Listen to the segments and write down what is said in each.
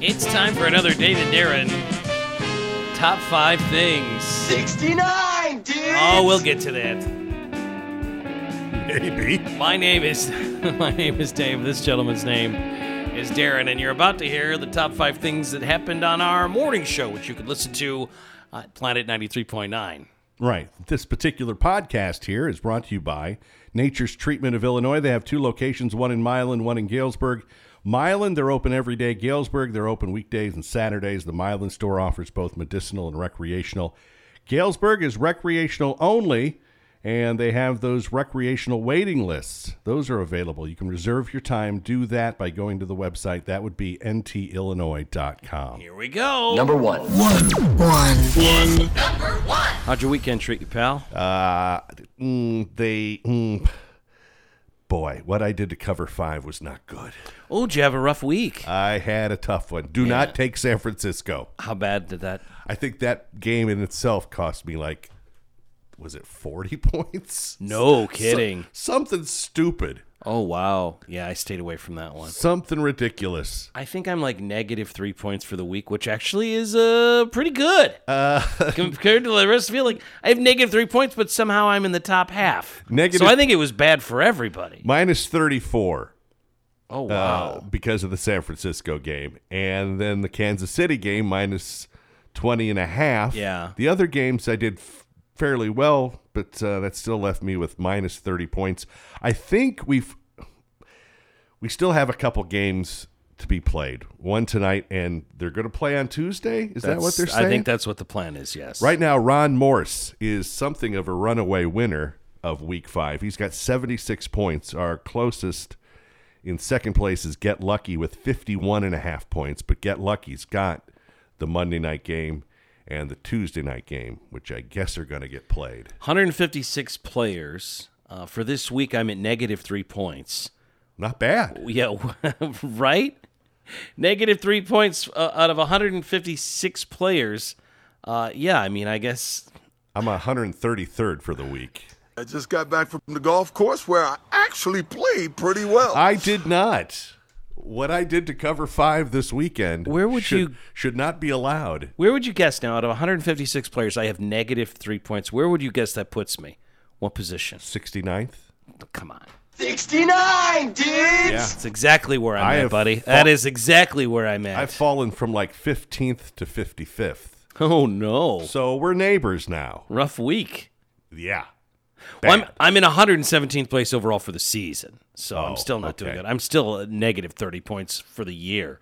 It's time for another David Darren top five things. 69, dude! Oh, we'll get to that. Maybe. My name is my name is Dave. This gentleman's name is Darren, and you're about to hear the top five things that happened on our morning show, which you could listen to at Planet 93.9. Right. This particular podcast here is brought to you by Nature's Treatment of Illinois. They have two locations, one in Milan, one in Galesburg. Milan, they're open every day. Galesburg, they're open weekdays and Saturdays. The Milan store offers both medicinal and recreational. Galesburg is recreational only, and they have those recreational waiting lists. Those are available. You can reserve your time. Do that by going to the website. That would be ntillinois.com. Here we go. Number one. One. One. One. Number one. How'd your weekend treat you, pal? Uh, mm, they, mm, boy, what I did to cover five was not good. Oh, did you have a rough week? I had a tough one. Do not take San Francisco. How bad did that? I think that game in itself cost me like, was it 40 points? No kidding. So- something stupid. Oh wow, yeah, I stayed away from that one. Something ridiculous. I think I'm like negative three points for the week, which actually is uh pretty good Uh, compared to the rest of you. Like I have negative three points, but somehow I'm in the top half. Negative- So I think it was bad for everybody. minus 34 Oh uh, wow. because of the San Francisco game. And then the Kansas City game minus 20 and a half. Yeah. The other games I did f- fairly well, but uh, that still left me with minus 30 points. I think we've we still have a couple games to be played. One tonight and they're going to play on Tuesday. Is that what they're saying? I think that's what the plan is. Yes. Right now, Ron Morse is something of a runaway winner of week five. He's got 76 points. Our closest in second place is Get Lucky with 51 and a half points, but Get Lucky's got the Monday night game and the Tuesday night game, which I guess are going to get played. 156 players. Uh, for this week, I'm at negative three points. Not bad. Yeah, right? Negative three points uh, out of 156 players. Uh, yeah, I mean, I guess I'm 133rd for the week. I just got back from the golf course where I actually played pretty well. I did not. What I did to cover five this weekend Where would should, you- should not be allowed. Where would you guess now? Out of 156 players, I have negative three points. Where would you guess that puts me? What position? 69th? Come on. 69, dude! Yeah. That's exactly where I'm I at, buddy. fa- that is exactly where I'm at. I've fallen from like 15th to 55th. oh, no. So we're neighbors now. Rough week. Yeah. Well, I'm, I'm in 117th place overall for the season, so I'm Oh, still not doing okay. good. I'm still at negative 30 points for the year.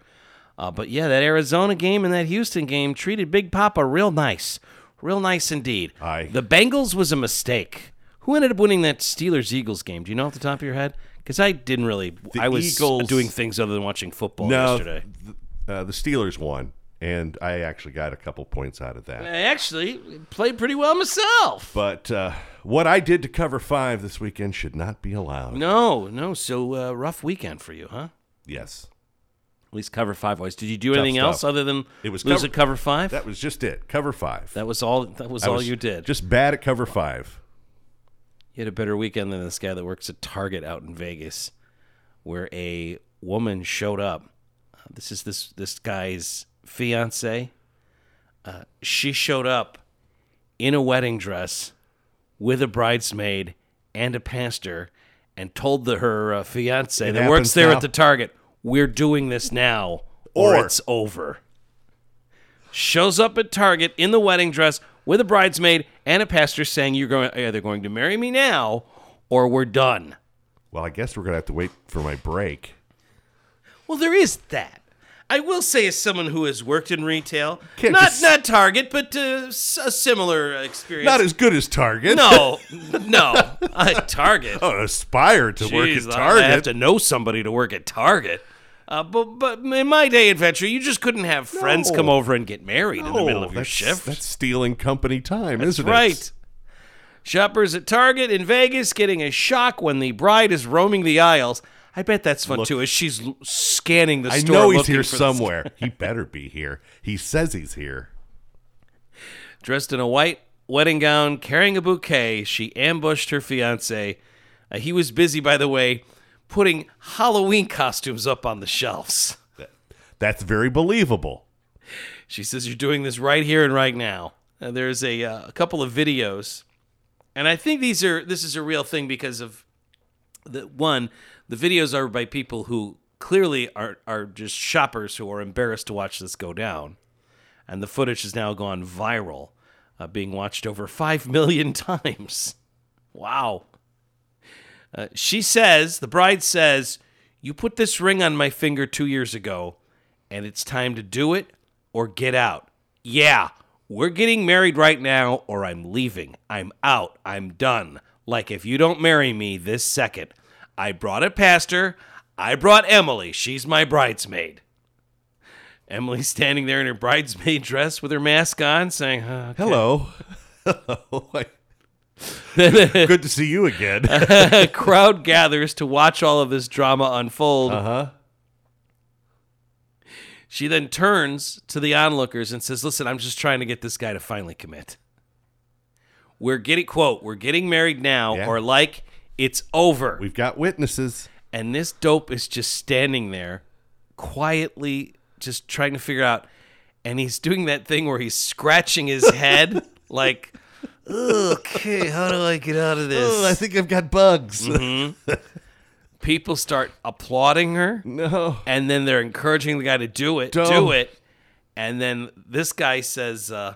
Uh, but yeah, that Arizona game and that Houston game treated Big Papa real nice. Real nice indeed. Aye. The Bengals was a mistake. Who ended up winning that Steelers Eagles game? Do you know off the top of your head? Because I didn't really. The I was Eagles- doing things other than watching football no, yesterday. th- uh, the Steelers won, and I actually got a couple points out of that. I actually played pretty well myself. But uh, what I did to cover five this weekend should not be allowed. No, no. So uh, rough weekend for you, huh? Yes. At least cover five wise. Did you do Tough anything stuff. else other than It was lose cover- at cover five? That was just it. Cover five. That was all. That was I all was you did. Just bad at cover five. you had a better weekend than this guy that works at Target out in Vegas, where a woman showed up. Uh, this is this this guy's fiance. Uh, she showed up in a wedding dress with a bridesmaid and a pastor, and told the, her uh, fiance It that works there now. at the Target, "We're doing this now, or, Or- it's over." shows up at Target in the wedding dress with a bridesmaid and a pastor saying you're going either going to marry me now or we're done. Well, I guess we're going to have to wait for my break. Well, there is that. I will say, as someone who has worked in retail, Can't not just- not Target, but uh, s- a similar experience. Not as good as Target. no, no, uh, Target. I aspire to work Jeez, at I- I have Target. to know somebody to work at Target. Uh, but but in my day adventure, you just couldn't have friends No. come over and get married in the middle of your that's, shift. That's stealing company time, isn't it? right. Shoppers at Target in Vegas getting a shock when the bride is roaming the aisles. I bet that's fun Look- too, as she's scanning the I store. know he's here somewhere. he better be here. He says he's here. Dressed in a white wedding gown, carrying a bouquet, she ambushed her fiance. Uh, he was busy, by the way, putting Halloween costumes up on the shelves. That's very believable. She says you're doing this right here and right now. Uh, there's a, uh, a couple of videos, and I think these are this is a real thing because of the one. The videos are by people who clearly are are just shoppers who are embarrassed to watch this go down, and the footage has now gone viral, uh, being watched over five million times. Wow. Uh, she says the bride says you put this ring on my finger two years ago, and it's time to do it or get out. Yeah, we're getting married right now, or I'm leaving. I'm out. I'm done. Like, if you don't marry me this second, I brought a pastor. I brought Emily. She's my bridesmaid. Emily's standing there in her bridesmaid dress with her mask on, saying, "Uh, okay." Hello. Hello. Good to see you again. A crowd gathers to watch all of this drama unfold. Uh huh. She then turns to the onlookers and says, Listen, I'm just trying to get this guy to finally commit. We're getting, quote, we're getting married now, Yeah. or like it's over. We've got witnesses. and this dope is just standing there, quietly just trying to figure out. And he's doing that thing where he's scratching his head, like, okay, how do I get out of this? Oh, I think I've got bugs. People start applauding her. no. and then they're encouraging the guy to do it, Don't. do it, and then this guy says, uh,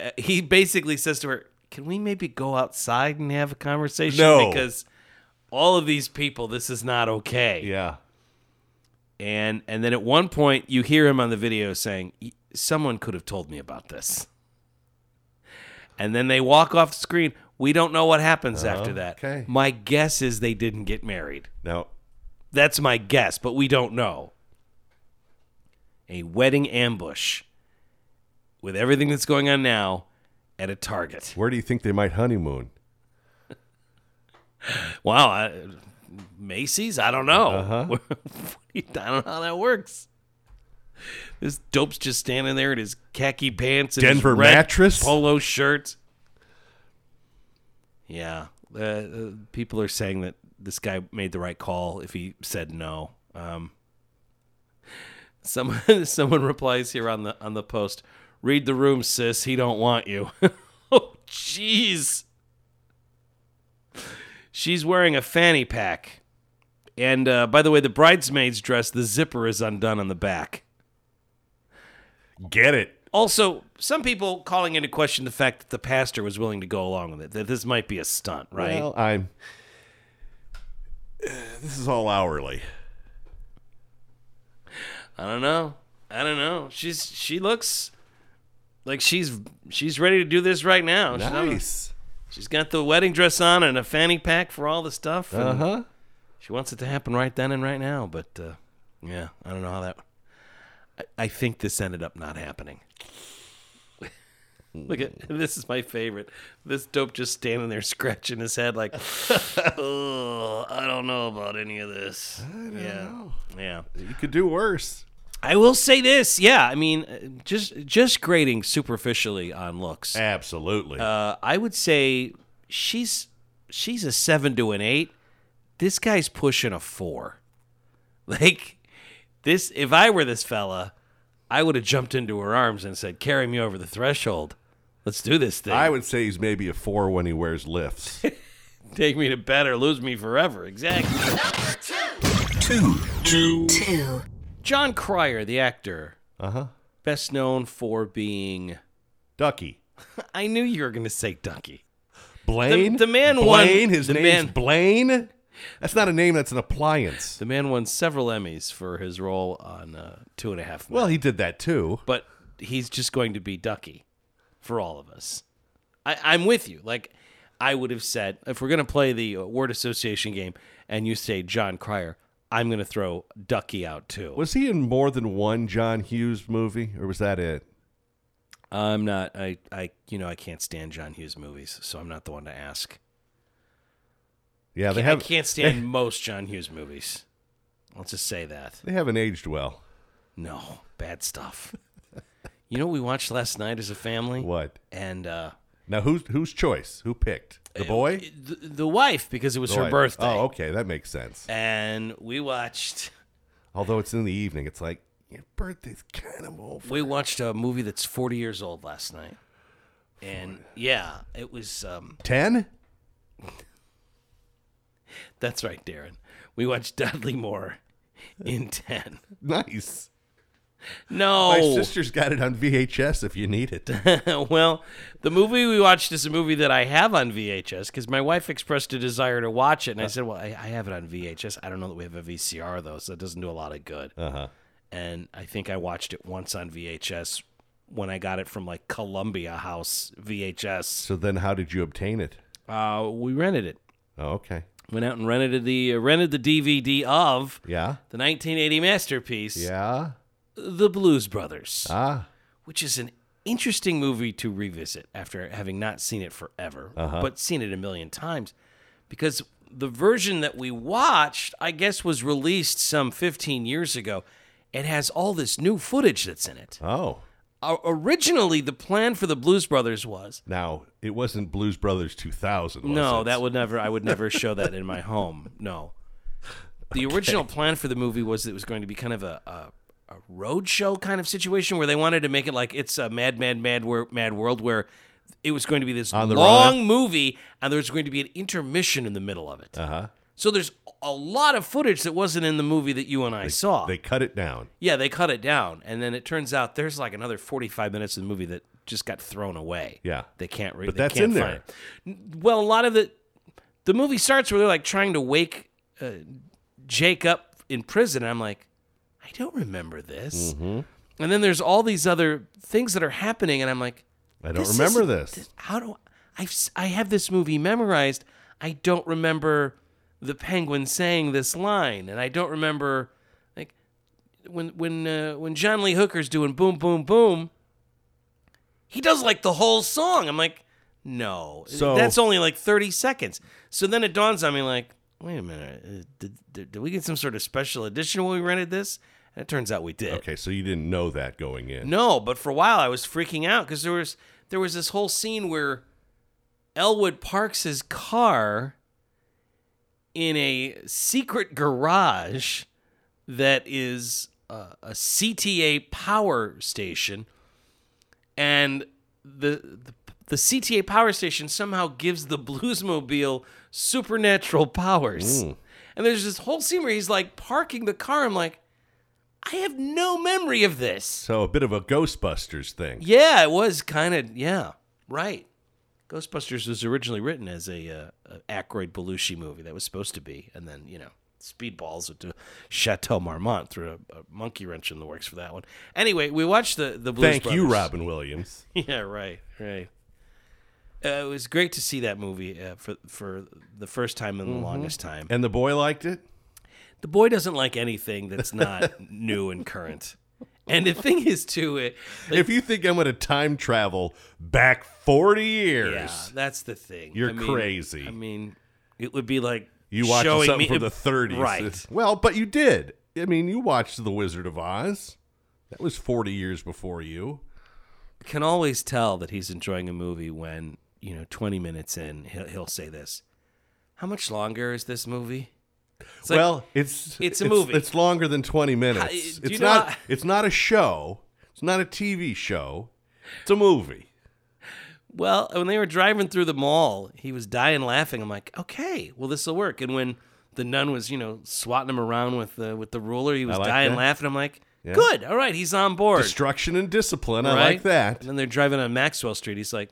uh, he basically says to her, "Can we maybe go outside and have a conversation? No. because all of these people, this is not okay." Yeah. And and then at one point, you hear him on the video saying, "Someone could have told me about this." And then they walk off the screen. We don't know what happens uh-huh. after that. okay. My guess is they didn't get married. Now, That's my guess, but we don't know. A wedding ambush with everything that's going on now at a Target. where do you think they might honeymoon? Wow, I, Macy's? I don't know. Uh-huh. I don't know how that works. This dope's just standing there in his khaki pants and his Denver mattress? polo shirt. Yeah, uh, uh, people are saying that this guy made the right call if he said no. Um, someone someone replies here on the on the post. Read the room, sis. He don't want you. oh, jeez. She's wearing a fanny pack. And uh, by the way, the bridesmaid's dress, the zipper is undone on the back. Get it. Also, some people calling into question the fact that the pastor was willing to go along with it, that this might be a stunt, right? Well, I'm. This is all hourly. I don't know. I don't know. She's she looks like she's she's ready to do this right now. She's, on- Nice. She's got the wedding dress on and a fanny pack for all the stuff. Uh huh. She wants it to happen right then and right now, but uh, yeah, I don't know how that. I, I think this ended up not happening. Look at this is my favorite. This dope just standing there scratching his head like, oh, I don't know about any of this. yeah, yeah. You could do worse. I will say this. Yeah, I mean, uh, just just grading superficially on looks. Absolutely. Uh, I would say she's she's a seven to an eight. This guy's pushing a four. Like this, if I were this fella, I would have jumped into her arms and said, "Carry me over the threshold. Let's do this thing. I would say he's maybe a four when he wears lifts. Take me to bed or lose me forever." Exactly. Two. Two. Two. Jon Cryer, the actor, Uh huh. best known for being. Ducky. I knew you were going to say Ducky. Blaine. the man won- Blaine. His the name's man- Blaine. That's not a name. That's an appliance. The man won several Emmys for his role on uh, Two and a Half Men. Well, he did that too. but he's just going to be Ducky for all of us. I, I'm with you. Like I would have said, if we're gonna play the uh, word association game, and you say Jon Cryer, I'm gonna throw Ducky out too. Was he in more than one John Hughes movie, or was that it? I'm not. I. I. You know, I can't stand John Hughes movies, so I'm not the one to ask. Yeah, they I have. can't stand most John Hughes movies. Let's just say that. They haven't aged well. No, bad stuff. you know what we watched last night as a family? What? And uh, Now, who's whose choice? Who picked the boy? the, the wife, because it was The her wife. birthday. Oh, okay, that makes sense. and we watched Although it's in the evening, it's like Your birthday's kind of over. We watched a movie that's 40 years old last night. And yeah, it was um Ten? that's right, Darren. We watched Dudley Moore in 10. Nice. No. My sister's got it on VHS if you need it. well, the movie we watched is a movie that I have on VHS because my wife expressed a desire to watch it, and I said, "Well, I, I have it on VHS. I don't know that we have a VCR though, so it doesn't do a lot of good." Uh huh. And I think I watched it once on VHS when I got it from like Columbia House VHS. So then, how did you obtain it? Uh, we rented it. Oh, okay. Went out and rented the uh, rented the DVD of Yeah. the 1980 masterpiece, Yeah. The Blues Brothers. Ah. which is an interesting movie to revisit after having not seen it forever, but seen it a million times. Because the version that we watched, I guess, was released some 15 years ago. It has all this new footage that's in it. Oh. Uh, originally, the plan for the Blues Brothers was Now it wasn't Blues Brothers 2000. Was no, it? that would never. I would never show that in my home. No. The original plan for the movie was it was going to be kind of a, a a road show kind of situation where they wanted to make it like it's a mad, mad, mad, mad world where it was going to be this long movie and there was going to be an intermission in the middle of it. Uh huh. So there's a lot of footage that wasn't in the movie that you and I saw. They cut it down. yeah, they cut it down, and then it turns out there's like another 45 minutes of the movie that just got thrown away. Yeah. they can't read. But that's in there. Well, a lot of the The movie starts where they're like trying to wake uh, Jake up in prison. And I'm like, I don't remember this. Mm-hmm. And then there's all these other things that are happening, and I'm like, I don't this remember this. How do s- I have this movie memorized? I don't remember the penguin saying this line, and I don't remember like when when uh, when John Lee Hooker's doing boom boom boom. He does like the whole song. I'm like, no, So- that's only like 30 seconds. So then it dawns on me like, wait a minute, uh, did, did, did we get some sort of special edition when we rented this? It turns out we did. Okay, so you didn't know that going in. No, but for a while I was freaking out because there was there was this whole scene where Elwood parks his car in a secret garage that is a, a CTA power station, and the, the the CTA power station somehow gives the Bluesmobile supernatural powers. Hmm. And there's this whole scene where he's like parking the car. I'm like, I have no memory of this. So a bit of a Ghostbusters thing. Yeah, it was kind of yeah, right. Ghostbusters was originally written as a, uh, a Aykroyd Belushi movie that was supposed to be, and then you know Speedballs to Chateau Marmont threw a, a monkey wrench in the works for that one. Anyway, we watched the the Blues Thank you, Robin Williams. Yeah, right, right. Uh, it was great to see that movie uh, for for the first time in the longest time. And the boy liked it? The boy doesn't like anything that's not new and current. And the thing is, too, it, like, if you think I'm going to time travel back 40 years, Yeah, that's the thing. You're I mean- crazy. I mean, it would be like you watched showing something me from the 30s. right? Well, but you did. I mean, you watched The Wizard of Oz. That was 40 years before you. Can always tell that he's enjoying a movie when you know, 20 minutes in, he'll, he'll say this: "How much longer is this movie?" It's like, well, it's it's a movie. It's longer than 20 minutes. How- it's not how- it's not a show. It's not a TV show. It's a movie. Well, when they were driving through the mall, he was dying laughing. I'm like, okay, well, this will work. And when the nun was, you know, swatting him around with the with the ruler, he was like dying that. laughing. I'm like, Yeah. good, all right, he's on board. Destruction and discipline. I like that. And then they're driving on Maxwell Street. He's like,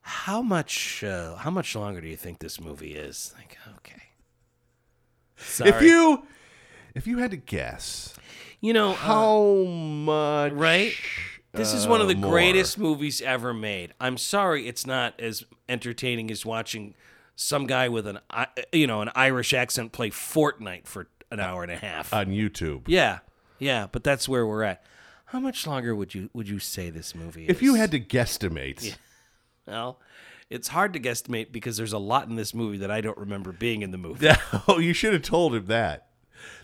how much uh, how much longer do you think this movie is? Like, okay. Sorry. If you if you had to guess you know, uh, how much right? This is one of the uh, more. greatest movies ever made. I'm sorry it's not as entertaining as watching some guy with an you know an Irish accent play Fortnite for an hour and a half. on YouTube. yeah, yeah, but that's where we're at. How much longer would you would you say this movie? If you had to guesstimate, well, it's hard to guesstimate because there's a lot in this movie that I don't remember being in the movie. oh, you should have told him that.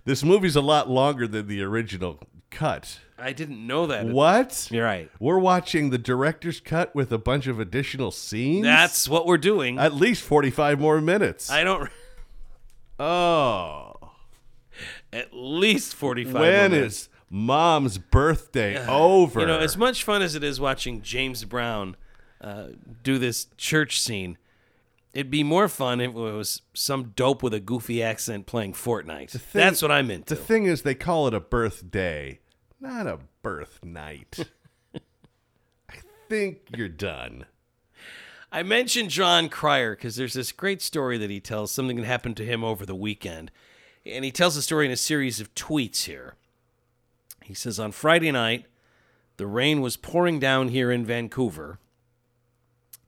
This movie's a lot longer than the original cut. I didn't know that. What? You're right. We're watching the director's cut with a bunch of additional scenes. That's what we're doing. at least forty-five more minutes. I don't. oh, At least 45 when minutes. is mom's birthday over. You know, as much fun as it is watching James Brown uh, do this church scene, it'd be more fun if it was some dope with a goofy accent playing Fortnite. thing- That's what I'm into. the thing is, they call it a birthday, not a birth night. I think you're done. I mentioned Jon Cryer because there's this great story that he tells, something that happened to him over the weekend. And he tells the story in a series of tweets here. He says, On Friday night, the rain was pouring down here in Vancouver.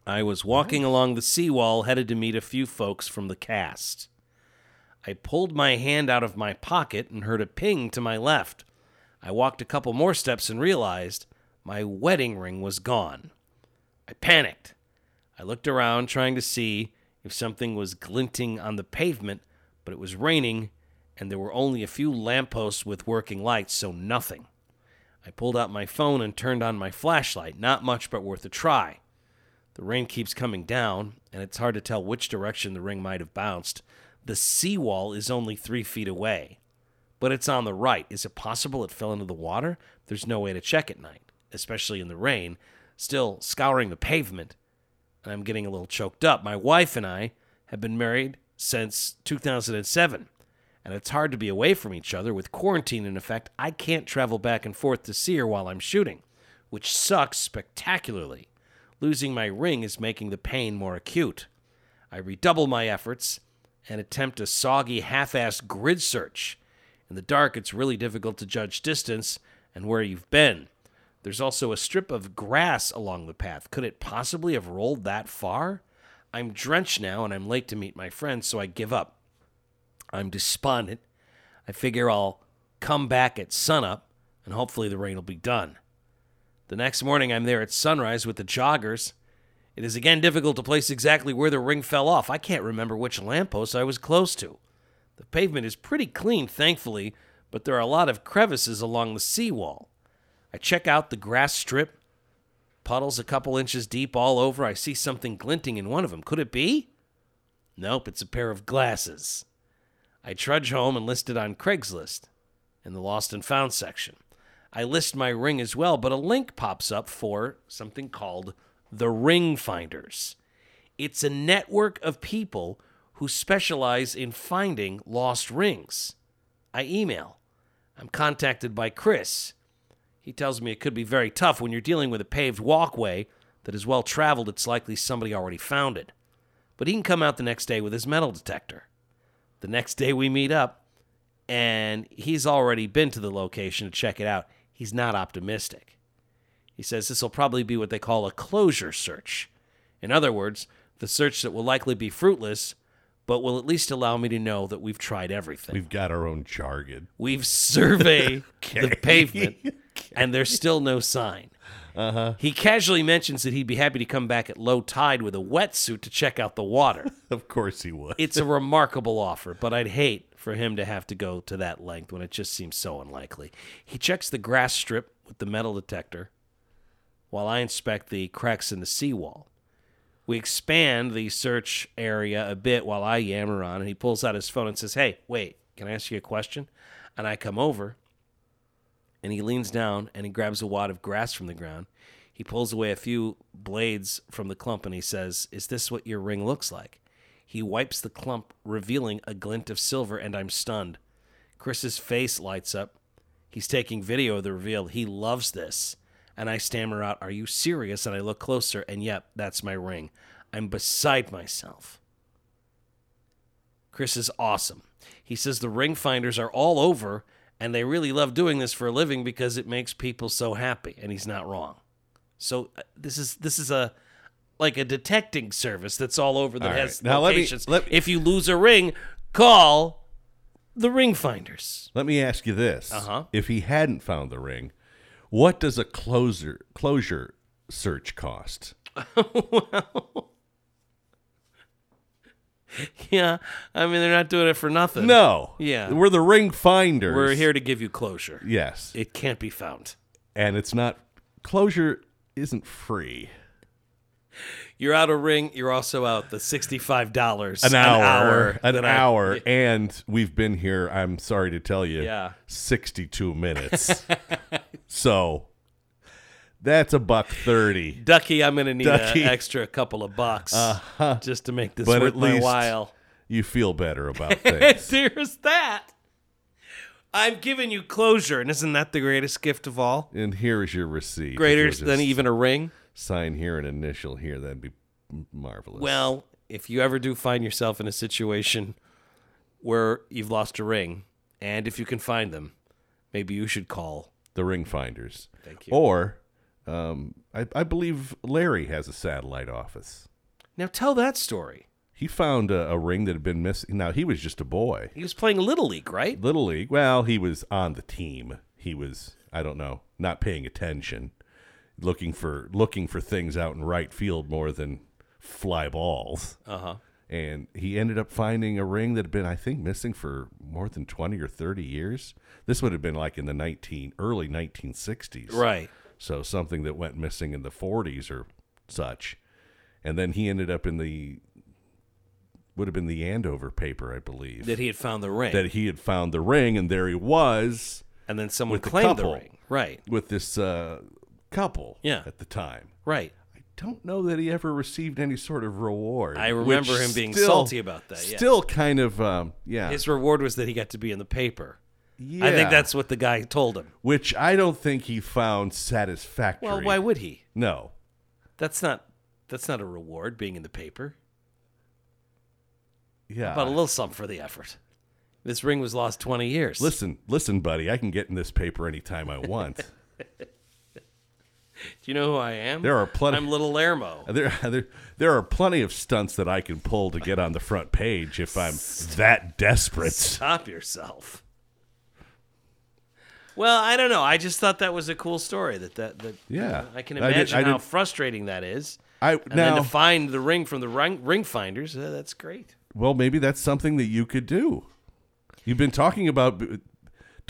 I was walking along the seawall headed to meet a few folks from the cast. I pulled my hand out of my pocket and heard a ping to my left. I walked a couple more steps and realized my wedding ring was gone. I panicked. I looked around trying to see if something was glinting on the pavement, but it was raining and there were only a few lampposts with working lights, so nothing. I pulled out my phone and turned on my flashlight. Not much, but worth a try. The rain keeps coming down, and it's hard to tell which direction the ring might have bounced. The seawall is only three feet away, but it's on the right. Is it possible it fell into the water? There's no way to check at night, especially in the rain. Still scouring the pavement, and I'm getting a little choked up. My wife and I have been married since 2007, and it's hard to be away from each other. With quarantine in effect, I can't travel back and forth to see her while I'm shooting, which sucks spectacularly. Losing my ring is making the pain more acute. I redouble my efforts and attempt a soggy, half assed grid search. In the dark, it's really difficult to judge distance and where you've been. There's also a strip of grass along the path. Could it possibly have rolled that far? I'm drenched now and I'm late to meet my friends, so I give up. I'm despondent. I figure I'll come back at sunup and hopefully the rain will be done. The next morning, I'm there at sunrise with the joggers. It is again difficult to place exactly where the ring fell off. I can't remember which lamppost I was close to. The pavement is pretty clean, thankfully, but there are a lot of crevices along the seawall. I check out the grass strip, puddles a couple inches deep all over. I see something glinting in one of them. Could it be? Nope, it's a pair of glasses. I trudge home and list it on Craigslist in the lost and found section. I list my ring as well, but a link pops up for something called the Ring Finders. It's a network of people who specialize in finding lost rings. I email. I'm contacted by Chris. He tells me it could be very tough when you're dealing with a paved walkway that is well traveled, it's likely somebody already found it. But he can come out the next day with his metal detector. The next day we meet up, and he's already been to the location to check it out. He's not optimistic. He says this will probably be what they call a closure search. In other words, the search that will likely be fruitless, but will at least allow me to know that we've tried everything. We've got our own jargon. We've surveyed the pavement, and there's still no sign. Uh-huh. He casually mentions that he'd be happy to come back at low tide with a wetsuit to check out the water. Of course he would. it's a remarkable offer, but I'd hate for him to have to go to that length when it just seems so unlikely. He checks the grass strip with the metal detector while I inspect the cracks in the seawall. We expand the search area a bit while I yammer on, and he pulls out his phone and says, Hey, wait, can I ask you a question? And I come over, and he leans down and he grabs a wad of grass from the ground. He pulls away a few blades from the clump and he says, Is this what your ring looks like? He wipes the clump, revealing a glint of silver, and I'm stunned. Chris's face lights up. He's taking video of the reveal. He loves this. And I stammer out, Are you serious? And I look closer, and yep, that's my ring. I'm beside myself. Chris is awesome. He says the ring finders are all over, and they really love doing this for a living because it makes people so happy, and he's not wrong. So uh, this is this is a like a detecting service that's all over that All right. has Now let me- locations. let- if you lose a ring, call the ring finders. Let me ask you this: Uh-huh. If he hadn't found the ring, what does a closer closure search cost? well, Yeah, I mean they're not doing it for nothing. No. Yeah. We're the ring finders. we're here to give you closure. Yes. It can't be found. and it's not closure isn't free. You're out a ring. You're also out the sixty-five dollars An hour, an that I- hour, and we've been here. I'm sorry to tell you, Yeah. 62 minutes. so that's a buck thirty. Ducky, I'm gonna need an extra couple of bucks uh-huh. just to make this But worth my while. you feel better about things. There's that. I'm giving you closure, and isn't that the greatest gift of all? and here is your receipt. Greater than even a ring. Sign here and initial here. That'd be marvelous. Well, if you ever do find yourself in a situation where you've lost a ring, and if you can find them, maybe you should call. the ring finders. Thank you. Or, um, I, I believe Larry has a satellite office. Now tell that story. He found a, a ring that had been missing. Now he was just a boy, He was playing Little League, right? little league. Well, he was on the team. He was, I don't know, not paying attention, looking for looking for things out in right field more than fly balls. Uh huh. and he ended up finding a ring that had been, I think, missing for more than twenty or thirty years. This would have been like in the nineteen early nineteen sixties, Right. So something that went missing in the forties or such, and then he ended up in the would have been the Andover paper, I believe, That he had found the ring, that he had found the ring, and there he was and then someone with the claimed the ring. Right. with this uh, couple, Yeah. at the time. Right. I don't know that he ever received any sort of reward. I remember him being still- salty about that, yeah. Still kind of, um, yeah. His reward was that he got to be in the paper. yeah. I think that's what the guy told him. which I don't think he found satisfactory. Well, why would he? No. That's not that's not a reward being in the paper. Yeah. But a little something for the effort. This ring was lost 20 years. listen, listen, buddy. I can get in this paper anytime I want. Do you know who I am? There are plenty- I'm Little Lermo. there, there, there are plenty of stunts that I can pull to get on the front page if I'm that desperate. Stop yourself. Well, I don't know. I just thought that was a cool story. That that that Yeah. know, I can I did- imagine I how did- frustrating that is. I And now, then to find the ring from the ring, ring finders, uh, that's great. well, maybe that's something that you could do. You've been talking about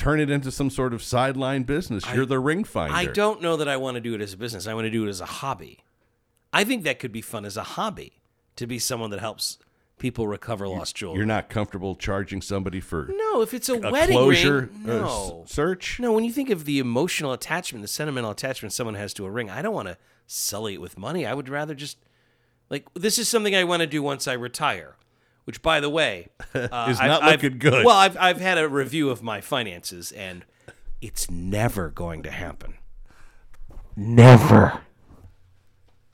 turn it into some sort of sideline business. You're the ring finder. I don't know that I want to do it as a business. I want to do it as a hobby. I think that could be fun as a hobby to be someone that helps people recover lost jewelry. You're not comfortable charging somebody for no, if it's a, a wedding closure ring, no. s- search. No, when you think of the emotional attachment, the sentimental attachment someone has to a ring, I don't want to sully it with money. I would rather just like this is something I want to do once I retire. Which, by the way, uh, Is I've- not I've- looking good. Well, I've I've had a review of my finances, and it's never going to happen. Never.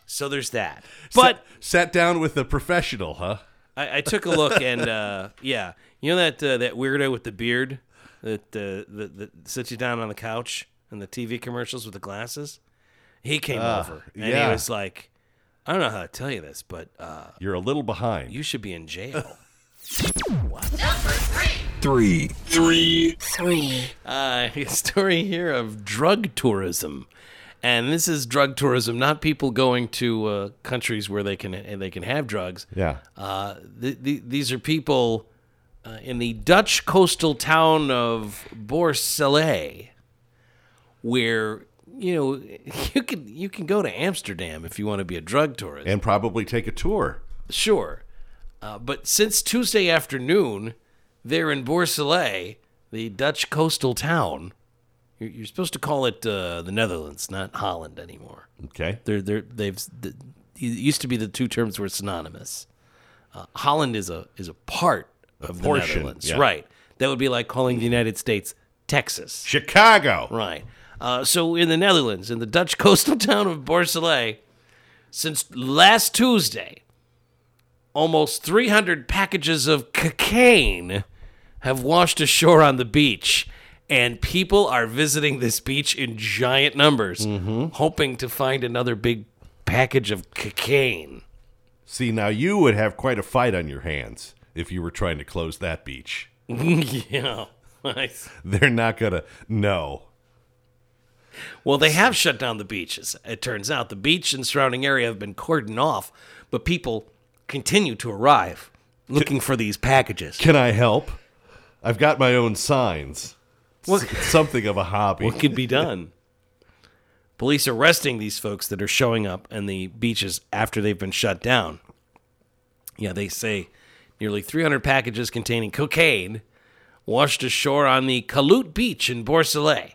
So there's that. But sat, sat down with a professional, huh? I, I took a look, and uh, yeah, you know that uh, that weirdo with the beard that uh, that, that sits you down on the couch in the TV commercials with the glasses. He came over, and yeah. he was like, "I don't know how to tell you this, but uh, You're a little behind. you should be in jail." Three. Three. Three. uh, a story here of drug tourism, and this is drug tourism, not people going to uh, countries where they can and they can have drugs. yeah. Uh, th- th- these are people uh, in the Dutch coastal town of Borssele, where you know you can you can go to Amsterdam if you want to be a drug tourist. And probably take a tour. Sure, uh, but since Tuesday afternoon, they're in Borssele, the Dutch coastal town. You're, you're supposed to call it uh, the Netherlands, not Holland anymore. Okay. They're they're they've used to be the two terms were synonymous. Uh, Holland is a is a part of the Netherlands, yeah. right? That would be like calling the United States Texas, Chicago. right? Uh, so in the Netherlands, in the Dutch coastal town of Borssele, since last Tuesday, almost 300 packages of cocaine have washed ashore on the beach. And people are visiting this beach in giant numbers, hoping to find another big package of cocaine. See, now you would have quite a fight on your hands if you were trying to close that beach. yeah. Nice. They're not going to know. Well, they have shut down the beaches. It turns out the beach and surrounding area have been cordoned off, but people continue to arrive looking for these packages. Can I help? I've got my own signs. What- It's something of a hobby. What could be done? Police arresting these folks that are showing up in the beaches after they've been shut down. Yeah, they say nearly 300 packages containing cocaine washed ashore on the Kaloot Beach in Borssele.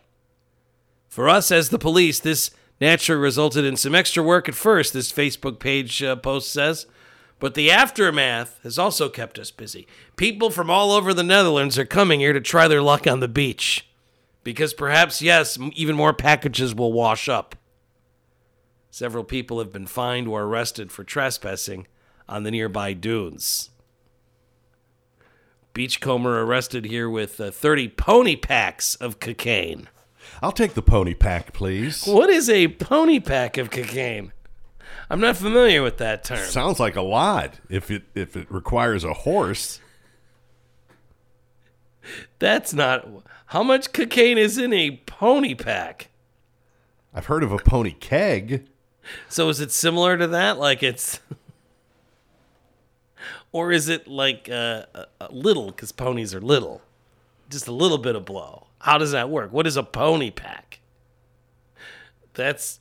For us, as the police, this naturally resulted in some extra work at first, this Facebook page uh, post says. But the aftermath has also kept us busy. People from all over the Netherlands are coming here to try their luck on the beach. Because perhaps, yes, even more packages will wash up. Several people have been fined or arrested for trespassing on the nearby dunes. Beachcomber arrested here with uh, 30 pony packs of cocaine. I'll take the pony pack, please. What is a pony pack of cocaine? I'm not familiar with that term. Sounds like a lot. If it if it requires a horse, That's not. How much cocaine is in a pony pack? I've heard of a pony keg. So is it similar to that? Like it's. Or is it like uh, a, a little, because ponies are little? Just a little bit of blow. How does that work? What is a pony pack? That's.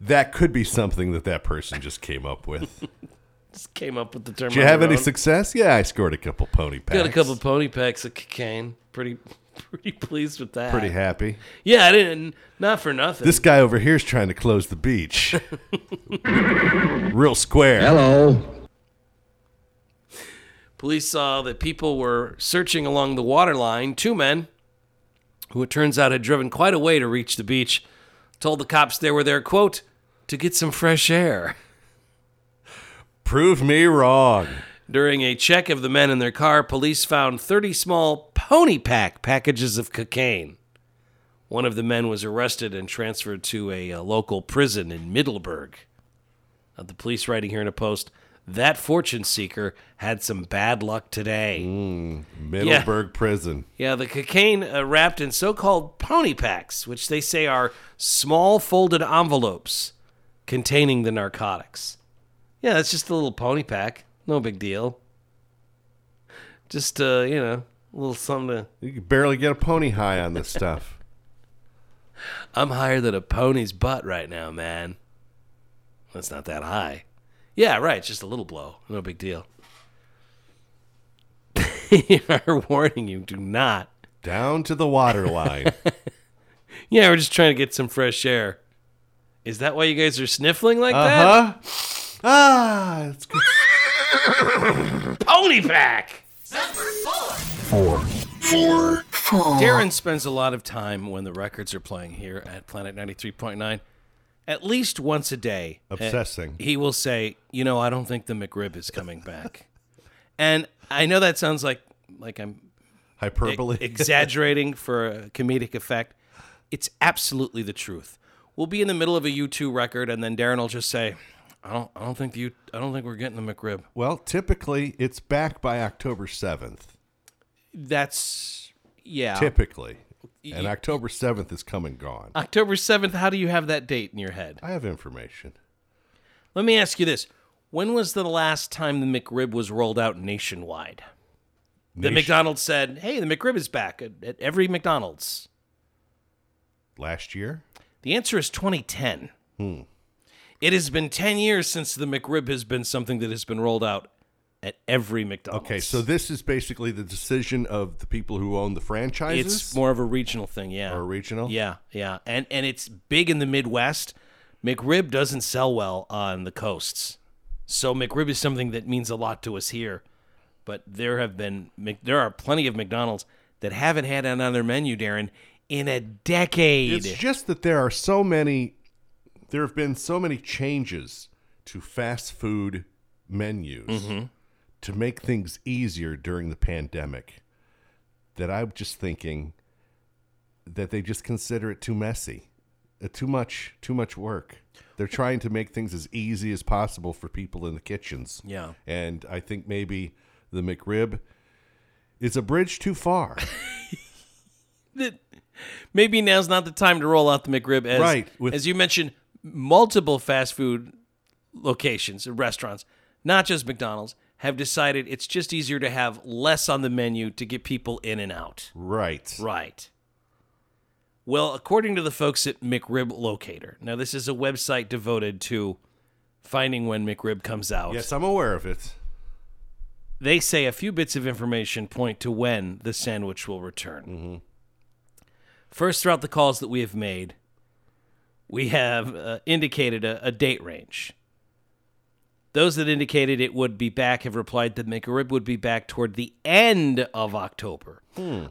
That could be something that that person just came up with. Just came up with the term. Did you have any own. success? Yeah, I scored a couple pony packs. Got a couple pony packs of cocaine. Pretty, pretty pleased with that. Pretty happy. Yeah, I didn't. Not for nothing. This guy over here is trying to close the beach. Real square. Hello. Police saw that people were searching along the waterline. Two men, who it turns out had driven quite a way to reach the beach, told the cops they were there, quote, to get some fresh air. Prove me wrong. During a check of the men in their car, police found 30 small pony pack packages of cocaine. One of the men was arrested and transferred to a, uh local prison in Middelburg. Uh, the police writing here in a post that fortune seeker had some bad luck today. Middelburg Prison. Yeah, the cocaine uh, wrapped in so called pony packs, which they say are small folded envelopes containing the narcotics. Yeah, that's just a little pony pack. No big deal. Just, uh, you know, a little something to. You can barely get a pony high on this stuff. I'm higher than a pony's butt right now, man. That's not that high. Yeah, right. It's just a little blow. No big deal. We are warning you do not Down to the water line. Yeah, we're just trying to get some fresh air. Is that why you guys are sniffling like Uh that? huh. Ah, it's good. Pony pack! Four. Four. Darren spends a lot of time when the records are playing here at Planet 93.9. At least once a day. Obsessing. uh, He will say, you know, I don't think the McRib is coming back. and I know that sounds like like I'm Hyperbole. exaggerating for a comedic effect. It's absolutely the truth. We'll be in the middle of a U2 record, and then Darren will just say, "I don't, I don't think you, I don't think we're getting the McRib." well, typically it's back by October 7th. That's yeah. Typically. And October 7th is come and gone. October seventh. How do you have that date in your head? I have information. Let me ask you this: When was the last time the McRib was rolled out nationwide? The Nation- McDonald's said, "Hey, the McRib is back at, at every McDonald's." Last year? The answer is 2010. Hmm. It has been 10 years since the McRib has been something that has been rolled out at every McDonald's. Okay, so this is basically the decision of the people who own the franchises? it's more of a regional thing, yeah. Or regional? Yeah, yeah. And and it's big in the Midwest. McRib doesn't sell well on the coasts. So McRib is something that means a lot to us here. But there have been there are plenty of McDonald's that haven't had it on their menu, Darren, in a decade. It's just that there are so many, there have been so many changes to fast food menus Mm-hmm. To make things easier during the pandemic that I'm just thinking that they just consider it too messy, uh, too much, too much work. They're trying to make things as easy as possible for people in the kitchens. Yeah. And I think maybe the McRib is a bridge too far. that maybe now's not the time to roll out the McRib as Right, with- as you mentioned multiple fast food locations restaurants, not just McDonald's, have decided it's just easier to have less on the menu to get people in and out. right. Right. Well, according to the folks at McRib Locator, now this is a website devoted to finding when McRib comes out. Yes, I'm aware of it. They say a few bits of information point to when the sandwich will return. First, throughout the calls that we have made, we have uh, indicated a, a date range. Those that indicated it would be back have replied that McRib would be back toward the end of October.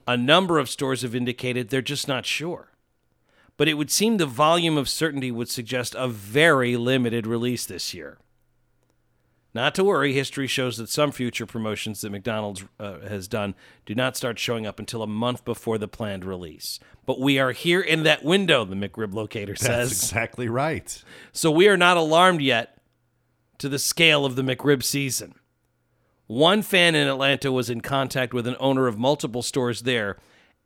A number of stores have indicated they're just not sure. But it would seem the volume of certainty would suggest a very limited release this year. Not to worry, history shows that some future promotions that McDonald's uh, has done do not start showing up until a month before the planned release. But we are here in that window, the McRib locator That's says. exactly right. So we are not alarmed yet to the scale of the McRib season. One fan in Atlanta was in contact with an owner of multiple stores there,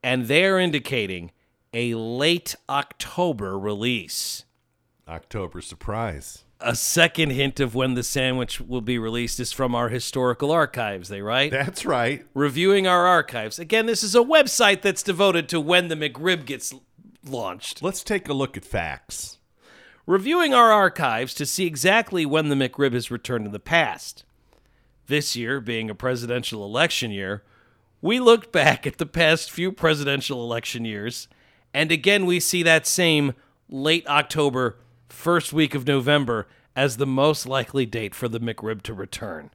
and they're indicating a late October release. October surprise. A second hint of when the sandwich will be released is from our historical archives, they write? That's right. Reviewing our archives. Again, this is a website that's devoted to when the McRib gets launched. Let's take a look at facts. Reviewing our archives to see exactly when the McRib has returned in the past. This year, being a presidential election year, we looked back at the past few presidential election years, and again we see that same late October, first week of November as the most likely date for the McRib to return.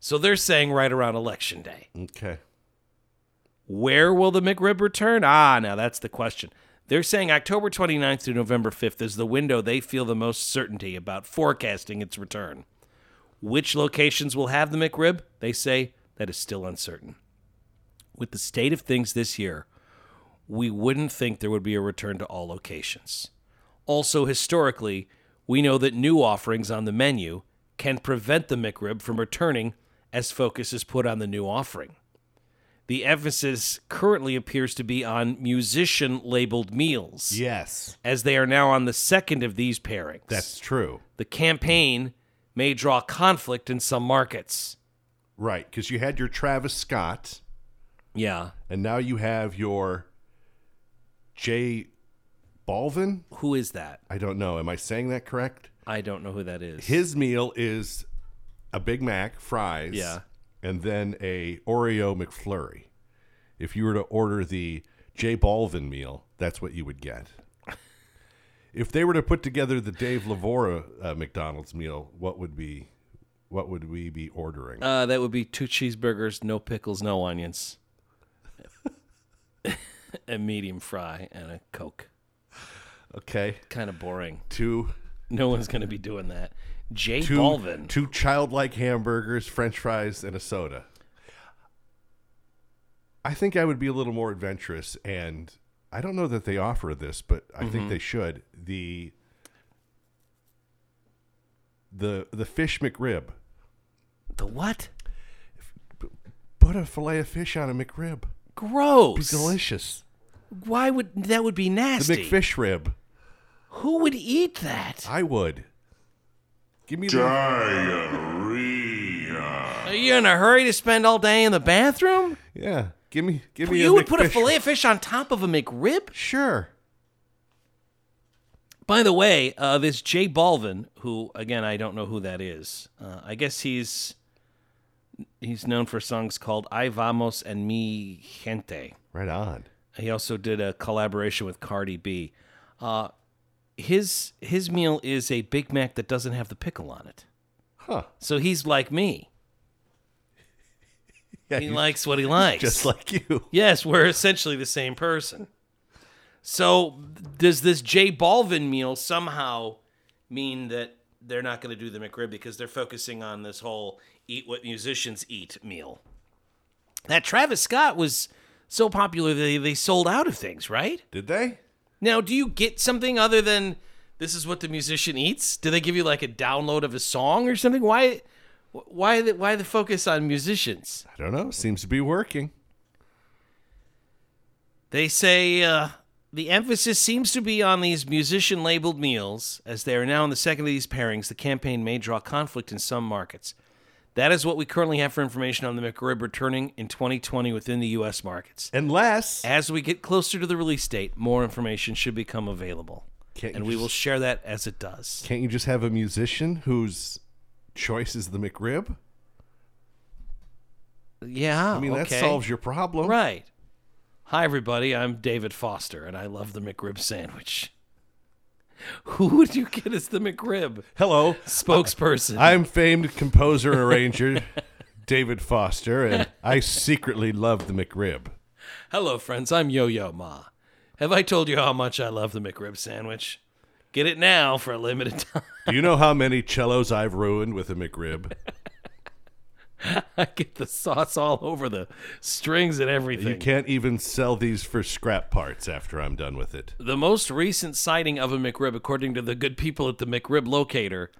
So they're saying right around election day. Okay. Where will the McRib return? Ah, now that's the question. They're saying October 29th through November 5th is the window they feel the most certainty about forecasting its return. Which locations will have the McRib? They say that is still uncertain. With the state of things this year, we wouldn't think there would be a return to all locations. Also, historically, we know that new offerings on the menu can prevent the McRib from returning as focus is put on the new offering. The emphasis currently appears to be on musician labeled meals, Yes, as they are now on the second of these pairings. that's true. the campaign may draw conflict in some markets. Right, because you had your Travis Scott, Yeah. and now you have your J Balvin. Who is that? I don't know. Am I saying that correct? I don't know who that is. His meal is a Big Mac, fries, Yeah. And then a Oreo McFlurry. If you were to order the J Balvin meal, that's what you would get. if they were to put together the Dave Lavora uh, McDonald's meal, what would be what would we be ordering? Uh, that would be two cheeseburgers, no pickles, no onions, a medium fry, and a Coke. okay, Kind of boring. two No one's going to be doing that. J two Balvin. two childlike hamburgers, French fries, and a soda. I think I would be a little more adventurous, and I don't know that they offer this, but I Mm-hmm. think they should. the the The fish McRib. The what? Put a fillet of fish on a McRib. Gross. Delicious. Why would that would be nasty? The? McFish rib. Who would eat that? I would. Give me the. Are you in a hurry to spend all day in the bathroom? Yeah. Give me. Give me. A. You a would put a fillet of fish on top of a McRib? Sure. By the way, uh, this J Balvin, who again I don't know who that is. Uh, I guess he's he's known for songs called "Ay Vamos" and "Mi Gente." Right on. He also did a collaboration with Cardi B. Uh, his his meal is a Big Mac that doesn't have the pickle on it. Huh. So he's like me. Yeah. He likes what he likes. just like you. Yes, we're essentially the same person. So, does this J Balvin meal somehow mean that they're not going to do the McRib because they're focusing on this whole eat what musicians eat meal? That Travis Scott was so popular that they, they sold out of things, right? Did they? Now, do you get something other than this is what the musician eats? Do they give you like a download of a song or something? Why, why, the, why the focus on musicians? I don't know. Seems to be working. They say uh, the emphasis seems to be on these musician labeled meals, as they are now in the second of these pairings. The campaign may draw conflict in some markets. That is what we currently have for information on the McRib returning in 2020 within the U.S. markets. Unless As we get closer to the release date, more information should become available. And we just- will share that as it does. can't you just have a musician whose choice is the McRib? Yeah. I mean, that solves your problem. Right. Hi, everybody. I'm David Foster, and I love the McRib sandwich. Who would you get as the McRib Hello, spokesperson? I'm famed composer and arranger David Foster, and I secretly love the McRib. Hello, friends. I'm Yo Yo Ma. Have I told you how much I love the McRib sandwich? Get it now for a limited time. Do you know how many cellos I've ruined with a McRib? I get the sauce all over the strings and everything. You can't even sell these for scrap parts after I'm done with it. The most recent sighting of a McRib, according to the good people at the McRib locator,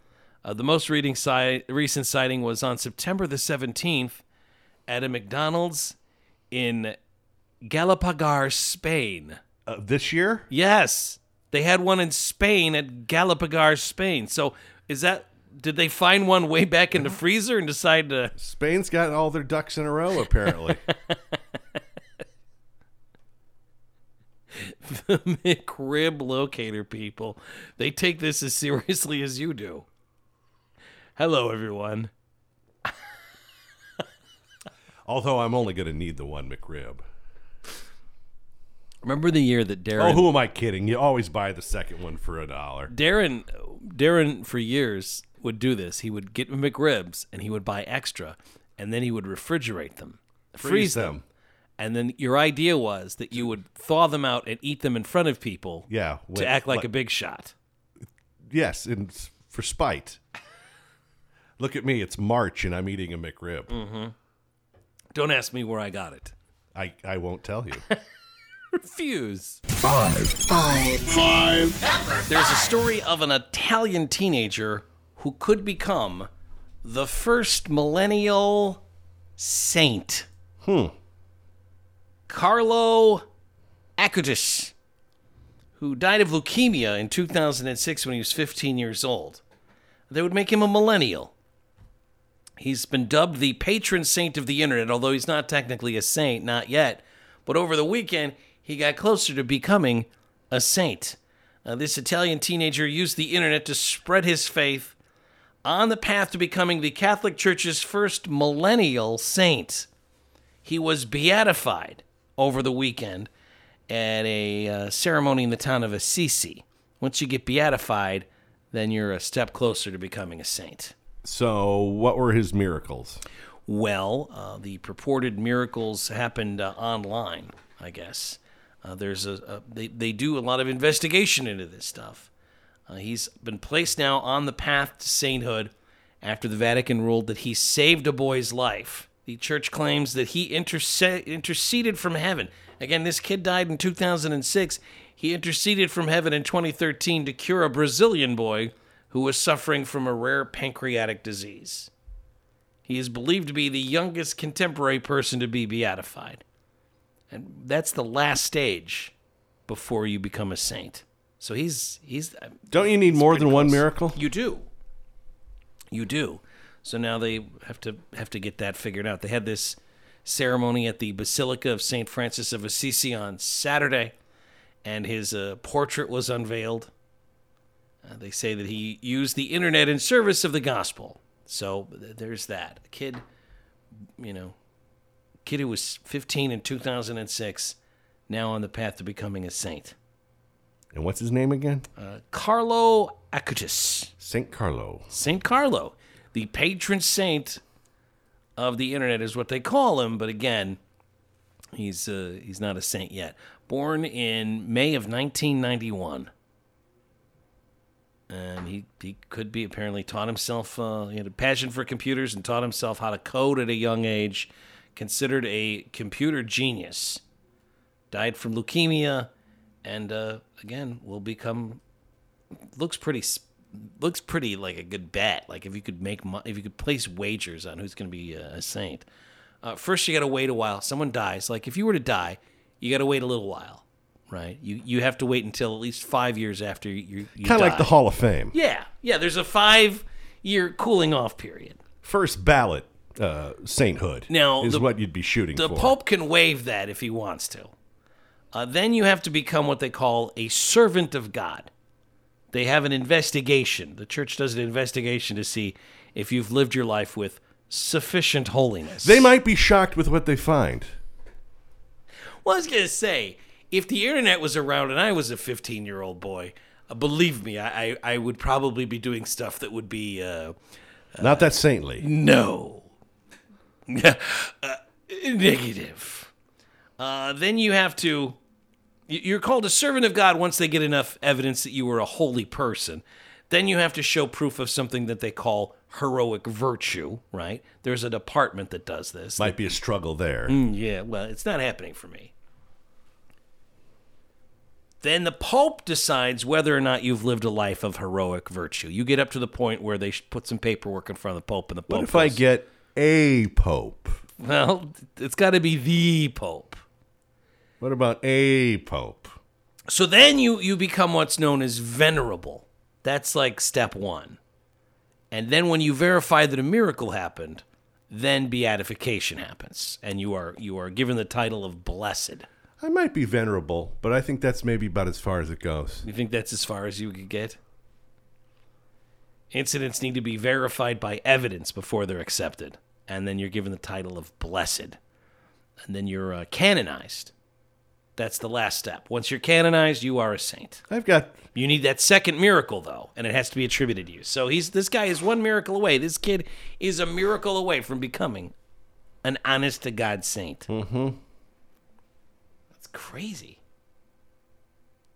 uh, the most reading si- recent sighting was on September the 17th at a McDonald's in Galapagar, Spain. Uh, this year? Yes, they had one in Spain at Galapagar, Spain. So is that did they find one way back in the uh-huh. freezer and decide to? Spain's got all their ducks in a row, apparently. the McRib locator people. They take this as seriously as you do. Hello, everyone. Although I'm only going to need the one McRib. Remember the year that oh, Darren Oh, who am I kidding? You always buy the second one for a dollar. Darren Darren for years would do this. He would get McRibs and he would buy extra and then he would refrigerate them. Freeze, them. them. And then your idea was that you would thaw them out and eat them in front of people Yeah. to act like a big shot. Yes, and for spite. Look at me. It's March and I'm eating a McRib. Mm. Don't ask me where I got it. I, I won't tell you. Refuse. Five. Five. Five. There's a story of an Italian teenager who could become the first millennial saint. Hmm. Carlo Acutis, who died of leukemia in 2006 when he was 15 years old. They would make him a millennial. He's been dubbed the patron saint of the internet, although he's not technically a saint, not yet. But over the weekend, he got closer to becoming a saint. Uh, this Italian teenager used the internet to spread his faith on the path to becoming the Catholic Church's first millennial saint. He was beatified over the weekend at a uh, ceremony in the town of Assisi. Once you get beatified, then you're a step closer to becoming a saint. So, what were his miracles? Well, uh, the purported miracles happened uh, online, I guess. Uh, there's a, a they, they do a lot of investigation into this stuff. Uh, he's been placed now on the path to sainthood after the Vatican ruled that he saved a boy's life. The church claims that he interse- interceded from heaven. Again, this kid died in 2006. He interceded from heaven in 2013 to cure a Brazilian boy who was suffering from a rare pancreatic disease. He is believed to be the youngest contemporary person to be beatified. And that's the last stage before you become a saint. So he's he's Don't you need more than pretty one miracle? You do. You do. So now they have to have to get that figured out. They had this ceremony at the Basilica of St. Francis of Assisi on Saturday, and his uh, portrait was unveiled. Uh, they say that he used the internet in service of the gospel. So th- there's that. A kid, you know, kid who was 15 in 2006, now on the path to becoming a saint. And what's his name again? Carlo Acutis. Saint Carlo. Saint Carlo, the patron saint of the internet, is what they call him. But again, he's uh, he's not a saint yet. Born in May of 1991, and he he could be apparently taught himself. Uh, he had a passion for computers and taught himself how to code at a young age. Considered a computer genius. Died from leukemia, and uh, again will become looks pretty looks pretty like a good bet. Like if you could make mo- if you could place wagers on who's going to be a, a saint. Uh, first, you got to wait a while. Someone dies. Like if you were to die, you got to wait a little while, right? You you have to wait until at least five years after you. you Kind of like the Hall of Fame. Yeah, yeah. There's a five year cooling off period. first ballot uh, sainthood. Now, is the- what you'd be shooting The for. Pope can waive that if he wants to. Uh, then you have to become what they call a servant of God. They have an investigation. The church does an investigation to see if you've lived your life with sufficient holiness. They might be shocked with what they find. Well, I was going to say, if the internet was around and I was a 15 year old boy, uh, believe me, I, I, I would probably be doing stuff that would be uh, Not that saintly. no. uh, negative. Uh, then you have to. You- You're called a servant of God once they get enough evidence that you were a holy person. Then you have to show proof of something that they call heroic virtue, right? There's a department that does this. Might be a struggle there. Mm, yeah, well, it's not happening for me. Then the Pope decides whether or not you've lived a life of heroic virtue. You get up to the point where they put some paperwork in front of the Pope, and the Pope. What if I get a pope? Well, it's got to be the Pope. What about a pope? So then you you become what's known as venerable. That's like step one. And then when you verify that a miracle happened, then beatification happens, and you are you are given the title of blessed. I might be venerable, but I think that's maybe about as far as it goes. You think that's as far as you could get? Incidents need to be verified by evidence before they're accepted, and then you're given the title of blessed, and then you're uh, canonized. That's the last step. Once you're canonized, you are a saint. I've got You need that second miracle though, and it has to be attributed to you. So he's this guy is one miracle away. This kid is a miracle away from becoming an honest to God saint. Mm-hmm. That's crazy.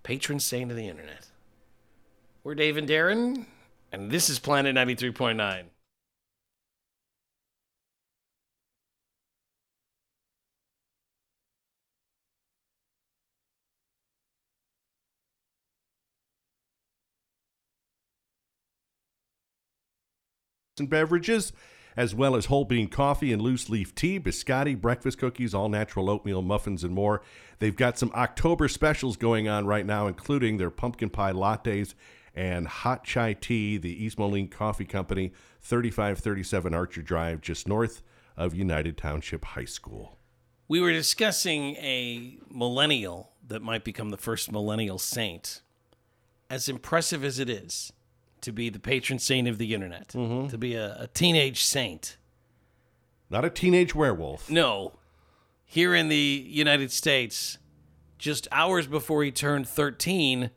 Patron saint of the internet. We're Dave and Darren, and this is Planet 93.9. and beverages, as well as whole bean coffee and loose leaf tea, biscotti, breakfast cookies, all natural oatmeal muffins, and more. They've got some October specials going on right now, including their pumpkin pie lattes and hot chai tea. The East Moline Coffee Company, 3537 Archer Drive, just north of United Township High School. We were discussing a millennial that might become the first millennial saint. As impressive as it is to be the patron saint of the internet, mm-hmm. to be a, a teenage saint. Not a teenage werewolf. No, here in the United States, just hours before he turned 13,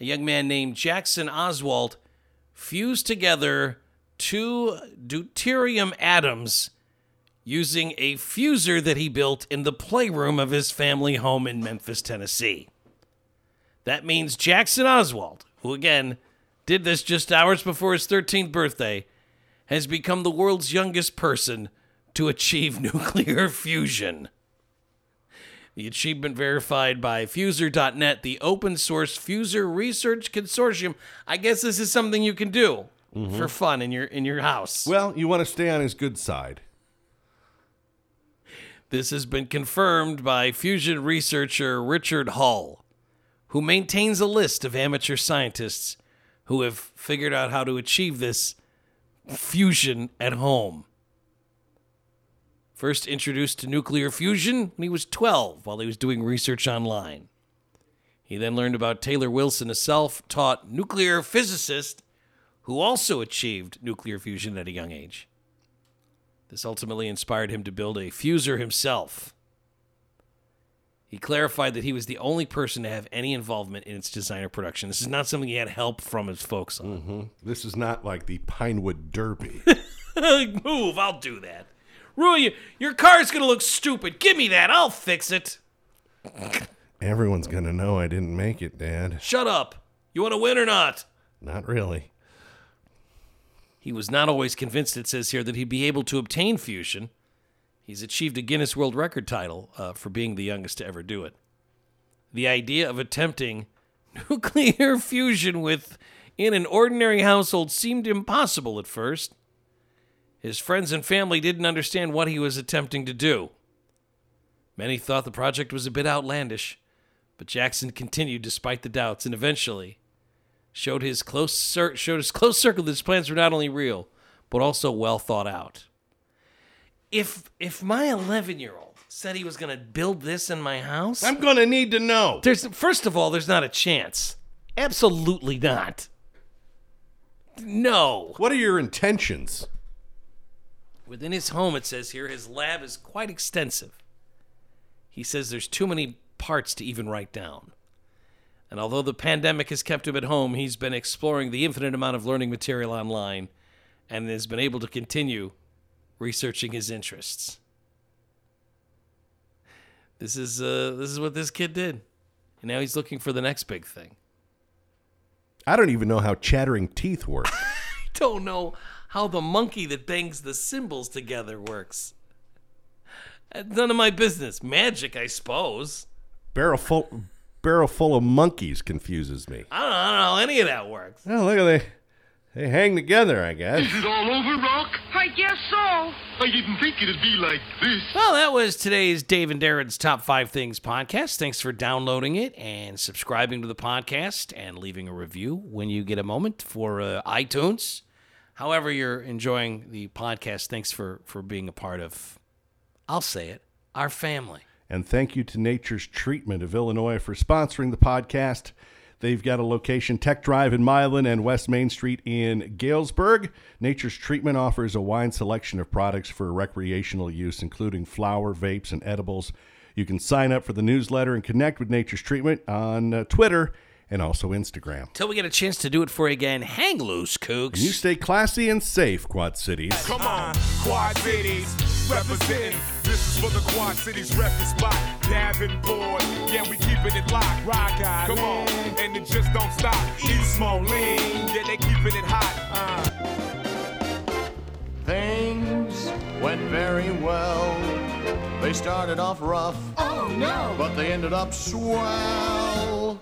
a young man named Jackson Oswald fused together two deuterium atoms using a fusor that he built in the playroom of his family home in Memphis, Tennessee. That means Jackson Oswald, who again did this just hours before his 13th birthday, has become the world's youngest person to achieve nuclear fusion. The achievement verified by Fusor.net, the open source Fusor Research Consortium. I guess this is something you can do mm-hmm. for fun in your in your house. Well, you want to stay on his good side. This has been confirmed by fusion researcher Richard Hull, who maintains a list of amateur scientists who have figured out how to achieve this fusion at home. First introduced to nuclear fusion when he was 12 while he was doing research online. He then learned about Taylor Wilson, a self taught nuclear physicist who also achieved nuclear fusion at a young age. This ultimately inspired him to build a fusor himself. He clarified that he was the only person to have any involvement in its design or production. This is not something he had help from his folks on. Mm-hmm. This is not like the Pinewood Derby. Move, I'll do that. Ruin you. Your car's gonna look stupid. Give me that. I'll fix it. Everyone's going to know I didn't make it, Dad. Shut up. You want to win or not? Not really. He was not always convinced, it says here, that he'd be able to obtain fusion. He's achieved a Guinness World Record title uh, for being the youngest to ever do it. The idea of attempting nuclear fusion with in an ordinary household seemed impossible at first. His friends and family didn't understand what he was attempting to do. Many thought the project was a bit outlandish, but Jackson continued despite the doubts and eventually showed his close cir- showed his close circle that his plans were not only real, but also well thought out. If if my 11 year old said he was going to build this in my house, I'm going to need to know. there's first of all, there's not a chance. Absolutely not. No. What are your intentions? Within his home, it says here, his lab is quite extensive. He says there's too many parts to even write down. And although the pandemic has kept him at home, he's been exploring the infinite amount of learning material online and has been able to continue researching his interests. This is uh, this is what this kid did. And now he's looking for the next big thing. I don't even know how chattering teeth work. I don't know how the monkey that bangs the cymbals together works. None of my business. Magic, I suppose. barrel full, barrel full of monkeys confuses me. I don't, I don't know how any of that works. Oh, look at they, they hang together. I guess. Is it all over, Rock? I guess so. I didn't think it'd be like this. Well, that was today's Dave and Darren's Top 5 Things podcast. Thanks for downloading it and subscribing to the podcast and leaving a review when you get a moment for uh, iTunes. However, you're enjoying the podcast, thanks for, for being a part of, I'll say it, our family. And thank you to Nature's Treatment of Illinois for sponsoring the podcast. They've got a location, Tech Drive in Milan and West Main Street in Galesburg. Nature's Treatment offers a wide selection of products for recreational use, including flower, vapes, and edibles. You can sign up for the newsletter and connect with Nature's Treatment on uh, Twitter and also Instagram. Till we get a chance to do it for you again, hang loose, Kooks. You stay classy and safe, Quad Cities. Come on, Quad Cities representing. This is for the Quad Cities record spot. Davenport, yeah, we keeping it locked. Rock out, come on, and it just don't stop. East Moline, yeah, they keeping it hot. Uh. Things went very well. They started off rough, Oh no. but they ended up swell.